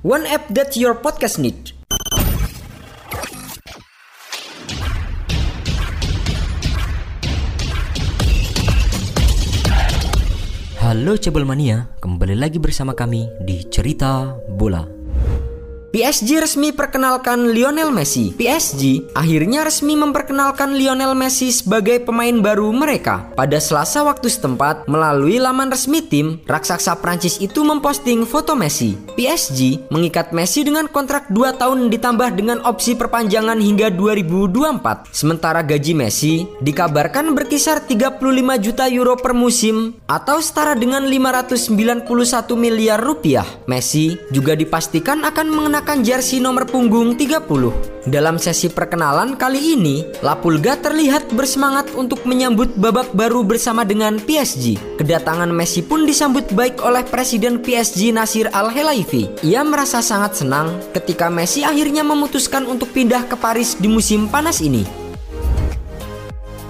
One app that your podcast need. Halo Cebol Mania, kembali lagi bersama kami di Cerita Bola. PSG resmi perkenalkan Lionel Messi. PSG akhirnya resmi memperkenalkan Lionel Messi sebagai pemain baru mereka. Pada Selasa waktu setempat, melalui laman resmi tim, raksasa Prancis itu memposting foto Messi. PSG mengikat Messi dengan kontrak 2 tahun ditambah dengan opsi perpanjangan hingga 2024. Sementara gaji Messi dikabarkan berkisar 35 juta euro per musim atau setara dengan 591 miliar rupiah. Messi juga dipastikan akan mengenakan mengenakan jersey nomor punggung 30. Dalam sesi perkenalan kali ini, Lapulga terlihat bersemangat untuk menyambut babak baru bersama dengan PSG. Kedatangan Messi pun disambut baik oleh Presiden PSG Nasir Al-Helaifi. Ia merasa sangat senang ketika Messi akhirnya memutuskan untuk pindah ke Paris di musim panas ini.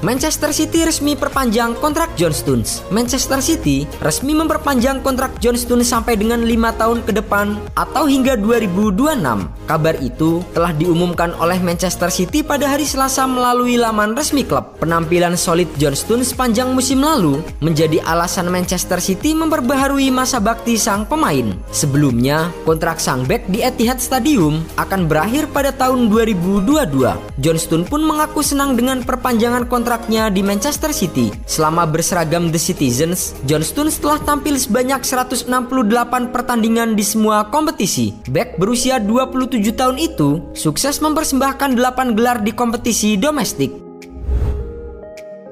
Manchester City resmi perpanjang kontrak John Stones. Manchester City resmi memperpanjang kontrak John Stones sampai dengan 5 tahun ke depan atau hingga 2026. Kabar itu telah diumumkan oleh Manchester City pada hari Selasa melalui laman resmi klub. Penampilan solid John Stones sepanjang musim lalu menjadi alasan Manchester City memperbaharui masa bakti sang pemain. Sebelumnya, kontrak sang back di Etihad Stadium akan berakhir pada tahun 2022. John Stones pun mengaku senang dengan perpanjangan kontrak kontraknya di Manchester City. Selama berseragam The Citizens, John Stones telah tampil sebanyak 168 pertandingan di semua kompetisi. Beck berusia 27 tahun itu sukses mempersembahkan 8 gelar di kompetisi domestik.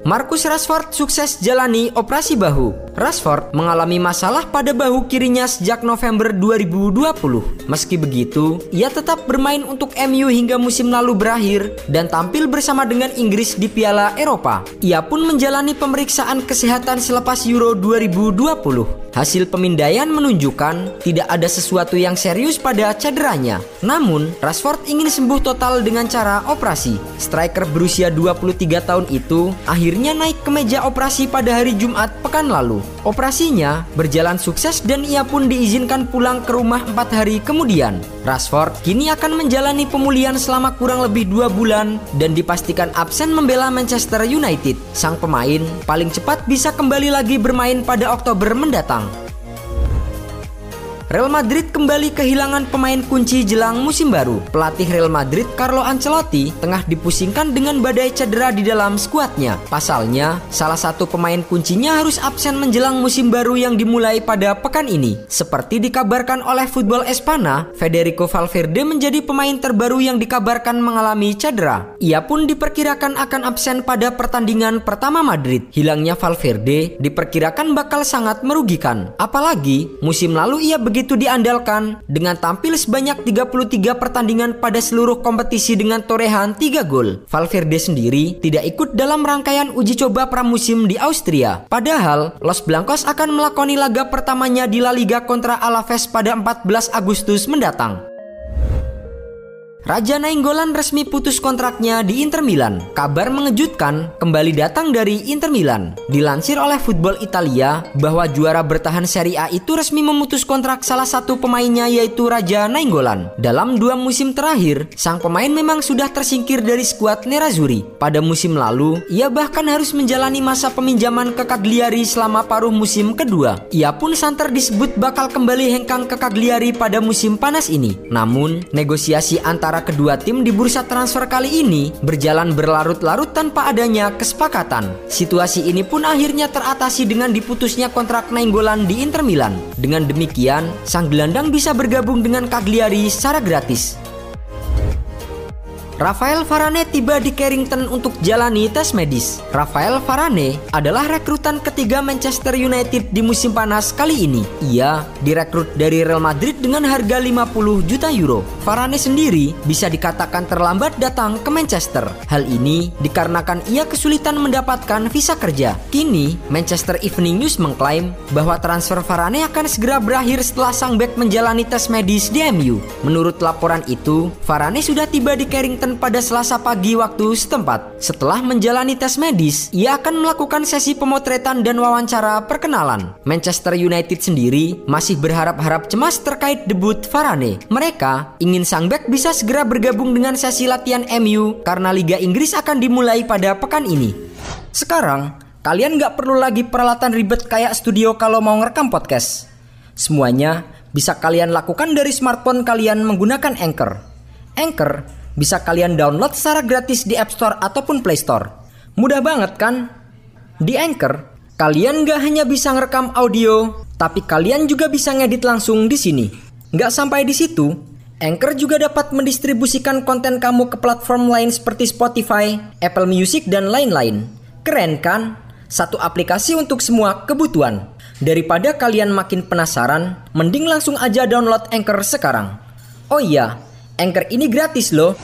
Marcus Rashford sukses jalani operasi bahu. Rashford mengalami masalah pada bahu kirinya sejak November 2020. Meski begitu, ia tetap bermain untuk MU hingga musim lalu berakhir dan tampil bersama dengan Inggris di Piala Eropa. Ia pun menjalani pemeriksaan kesehatan selepas Euro 2020. Hasil pemindaian menunjukkan tidak ada sesuatu yang serius pada cederanya. Namun, Rashford ingin sembuh total dengan cara operasi. Striker berusia 23 tahun itu akhirnya naik ke meja operasi pada hari Jumat pekan lalu. Operasinya berjalan sukses dan ia pun diizinkan pulang ke rumah empat hari kemudian. Rashford kini akan menjalani pemulihan selama kurang lebih dua bulan dan dipastikan absen membela Manchester United. Sang pemain paling cepat bisa kembali lagi bermain pada Oktober mendatang. Real Madrid kembali kehilangan pemain kunci jelang musim baru. Pelatih Real Madrid Carlo Ancelotti tengah dipusingkan dengan badai cedera di dalam skuadnya. Pasalnya, salah satu pemain kuncinya harus absen menjelang musim baru yang dimulai pada pekan ini. Seperti dikabarkan oleh Football Espana, Federico Valverde menjadi pemain terbaru yang dikabarkan mengalami cedera. Ia pun diperkirakan akan absen pada pertandingan pertama Madrid. Hilangnya Valverde diperkirakan bakal sangat merugikan. Apalagi musim lalu ia begitu begitu diandalkan dengan tampil sebanyak 33 pertandingan pada seluruh kompetisi dengan torehan 3 gol. Valverde sendiri tidak ikut dalam rangkaian uji coba pramusim di Austria. Padahal Los Blancos akan melakoni laga pertamanya di La Liga kontra Alaves pada 14 Agustus mendatang. Raja Nainggolan resmi putus kontraknya di Inter Milan. Kabar mengejutkan kembali datang dari Inter Milan. Dilansir oleh Football Italia bahwa juara bertahan Serie A itu resmi memutus kontrak salah satu pemainnya yaitu Raja Nainggolan. Dalam dua musim terakhir, sang pemain memang sudah tersingkir dari skuad Nerazzurri. Pada musim lalu, ia bahkan harus menjalani masa peminjaman ke Cagliari selama paruh musim kedua. Ia pun santer disebut bakal kembali hengkang ke Cagliari pada musim panas ini. Namun, negosiasi antara antara kedua tim di bursa transfer kali ini berjalan berlarut-larut tanpa adanya kesepakatan. Situasi ini pun akhirnya teratasi dengan diputusnya kontrak Nainggolan di Inter Milan. Dengan demikian, sang gelandang bisa bergabung dengan Cagliari secara gratis. Rafael Varane tiba di Carrington untuk jalani tes medis. Rafael Varane adalah rekrutan ketiga Manchester United di musim panas kali ini. Ia direkrut dari Real Madrid dengan harga 50 juta euro. Varane sendiri bisa dikatakan terlambat datang ke Manchester. Hal ini dikarenakan ia kesulitan mendapatkan visa kerja. Kini, Manchester Evening News mengklaim bahwa transfer Varane akan segera berakhir setelah sang bek menjalani tes medis di MU. Menurut laporan itu, Varane sudah tiba di Carrington pada Selasa pagi waktu setempat. Setelah menjalani tes medis, ia akan melakukan sesi pemotretan dan wawancara perkenalan. Manchester United sendiri masih berharap-harap cemas terkait debut Varane. Mereka ingin sang bek bisa segera bergabung dengan sesi latihan MU karena Liga Inggris akan dimulai pada pekan ini. Sekarang, kalian nggak perlu lagi peralatan ribet kayak studio kalau mau ngerekam podcast. Semuanya bisa kalian lakukan dari smartphone kalian menggunakan Anchor. Anchor bisa kalian download secara gratis di App Store ataupun Play Store. Mudah banget kan? Di Anchor, kalian gak hanya bisa ngerekam audio, tapi kalian juga bisa ngedit langsung di sini. Gak sampai di situ, Anchor juga dapat mendistribusikan konten kamu ke platform lain seperti Spotify, Apple Music, dan lain-lain. Keren kan? Satu aplikasi untuk semua kebutuhan. Daripada kalian makin penasaran, mending langsung aja download Anchor sekarang. Oh iya, Anchor ini gratis loh.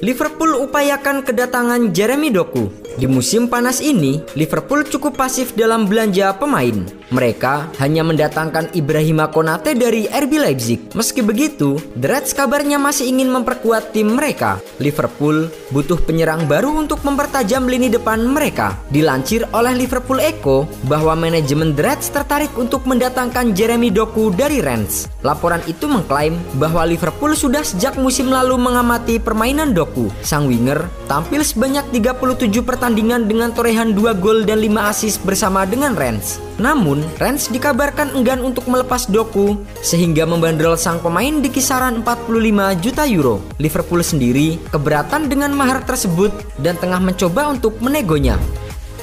Liverpool upayakan kedatangan Jeremy Doku. Di musim panas ini, Liverpool cukup pasif dalam belanja pemain. Mereka hanya mendatangkan Ibrahima Konate dari RB Leipzig. Meski begitu, The Reds kabarnya masih ingin memperkuat tim mereka. Liverpool butuh penyerang baru untuk mempertajam lini depan mereka. Dilansir oleh Liverpool Echo bahwa manajemen The Reds tertarik untuk mendatangkan Jeremy Doku dari Rennes. Laporan itu mengklaim bahwa Liverpool sudah sejak musim lalu mengamati permainan Doku. Sang winger tampil sebanyak 37 pertandingan dengan torehan 2 gol dan 5 assist bersama dengan Rennes. Namun, Rennes dikabarkan enggan untuk melepas Doku sehingga membandrol sang pemain di kisaran 45 juta euro. Liverpool sendiri keberatan dengan mahar tersebut dan tengah mencoba untuk menegonya.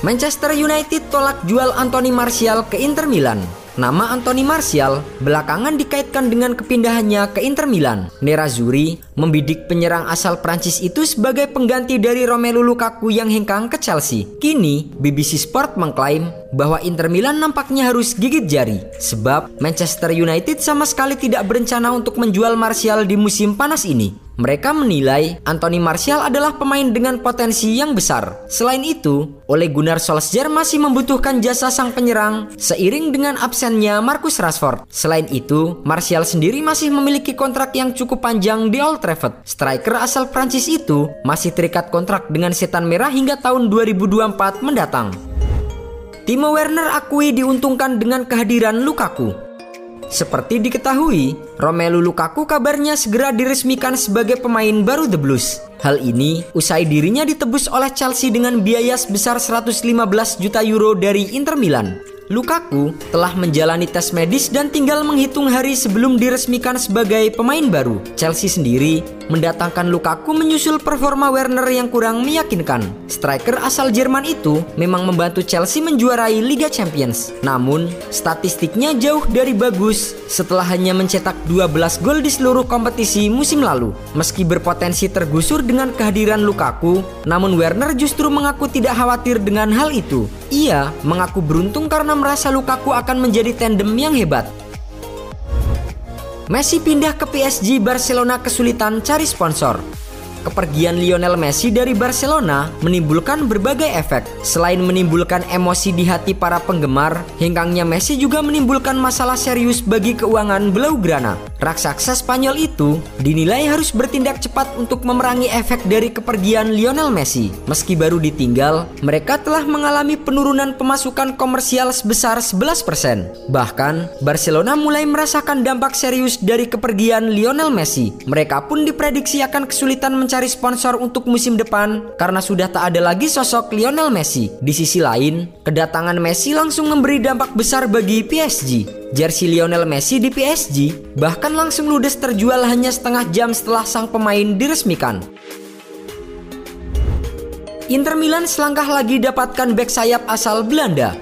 Manchester United tolak jual Anthony Martial ke Inter Milan. Nama Anthony Martial belakangan dikaitkan dengan kepindahannya ke Inter Milan. Nerazzurri membidik penyerang asal Prancis itu sebagai pengganti dari Romelu Lukaku yang hengkang ke Chelsea. Kini, BBC Sport mengklaim bahwa Inter Milan nampaknya harus gigit jari sebab Manchester United sama sekali tidak berencana untuk menjual Martial di musim panas ini. Mereka menilai Anthony Martial adalah pemain dengan potensi yang besar. Selain itu, Ole Gunnar Solskjaer masih membutuhkan jasa sang penyerang seiring dengan absennya Marcus Rashford. Selain itu, Martial sendiri masih memiliki kontrak yang cukup panjang di Old Trafford. Striker asal Prancis itu masih terikat kontrak dengan Setan Merah hingga tahun 2024 mendatang. Timo Werner akui diuntungkan dengan kehadiran Lukaku. Seperti diketahui, Romelu Lukaku kabarnya segera diresmikan sebagai pemain baru The Blues. Hal ini usai dirinya ditebus oleh Chelsea dengan biaya sebesar 115 juta euro dari Inter Milan. Lukaku telah menjalani tes medis dan tinggal menghitung hari sebelum diresmikan sebagai pemain baru. Chelsea sendiri mendatangkan Lukaku menyusul performa Werner yang kurang meyakinkan. Striker asal Jerman itu memang membantu Chelsea menjuarai Liga Champions. Namun, statistiknya jauh dari bagus setelah hanya mencetak 12 gol di seluruh kompetisi musim lalu. Meski berpotensi tergusur dengan kehadiran Lukaku, namun Werner justru mengaku tidak khawatir dengan hal itu. Ia mengaku beruntung karena merasa Lukaku akan menjadi tandem yang hebat. Messi pindah ke PSG Barcelona kesulitan cari sponsor. Kepergian Lionel Messi dari Barcelona menimbulkan berbagai efek. Selain menimbulkan emosi di hati para penggemar, hengkangnya Messi juga menimbulkan masalah serius bagi keuangan Blaugrana. Raksasa Spanyol itu dinilai harus bertindak cepat untuk memerangi efek dari kepergian Lionel Messi. Meski baru ditinggal, mereka telah mengalami penurunan pemasukan komersial sebesar 11%. Bahkan, Barcelona mulai merasakan dampak serius dari kepergian Lionel Messi. Mereka pun diprediksi akan kesulitan mencari sponsor untuk musim depan karena sudah tak ada lagi sosok Lionel Messi. Di sisi lain, kedatangan Messi langsung memberi dampak besar bagi PSG. Jersey Lionel Messi di PSG bahkan langsung ludes terjual hanya setengah jam setelah sang pemain diresmikan. Inter Milan selangkah lagi dapatkan back sayap asal Belanda.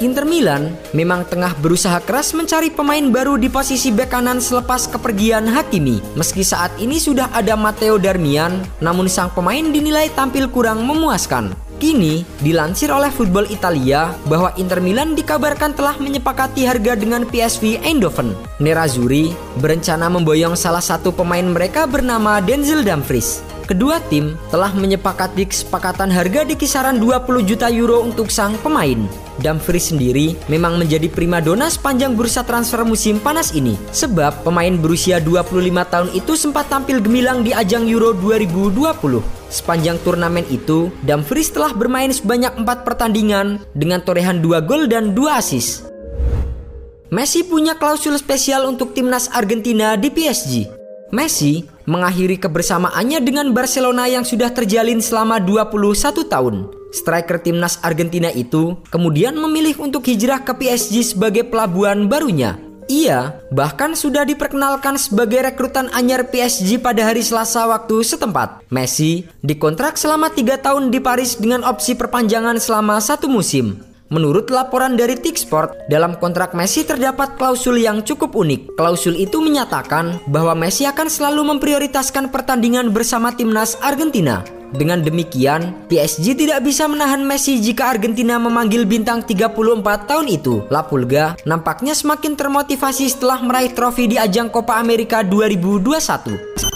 Inter Milan memang tengah berusaha keras mencari pemain baru di posisi bek kanan selepas kepergian Hakimi. Meski saat ini sudah ada Matteo Darmian, namun sang pemain dinilai tampil kurang memuaskan. Kini, dilansir oleh Football Italia bahwa Inter Milan dikabarkan telah menyepakati harga dengan PSV Eindhoven. Nerazzurri berencana memboyong salah satu pemain mereka bernama Denzel Dumfries. Kedua tim telah menyepakati kesepakatan harga di kisaran 20 juta euro untuk sang pemain. Dumfries sendiri memang menjadi primadona sepanjang bursa transfer musim panas ini sebab pemain berusia 25 tahun itu sempat tampil gemilang di ajang Euro 2020. Sepanjang turnamen itu, Dumfries telah bermain sebanyak 4 pertandingan dengan torehan 2 gol dan 2 assist. Messi punya klausul spesial untuk timnas Argentina di PSG. Messi mengakhiri kebersamaannya dengan Barcelona yang sudah terjalin selama 21 tahun. Striker timnas Argentina itu kemudian memilih untuk hijrah ke PSG sebagai pelabuhan barunya ia bahkan sudah diperkenalkan sebagai rekrutan anyar PSG pada hari Selasa waktu setempat. Messi dikontrak selama tiga tahun di Paris dengan opsi perpanjangan selama satu musim. Menurut laporan dari Tiksport, dalam kontrak Messi terdapat klausul yang cukup unik. Klausul itu menyatakan bahwa Messi akan selalu memprioritaskan pertandingan bersama timnas Argentina dengan demikian, PSG tidak bisa menahan Messi jika Argentina memanggil bintang 34 tahun itu. La Pulga nampaknya semakin termotivasi setelah meraih trofi di ajang Copa America 2021.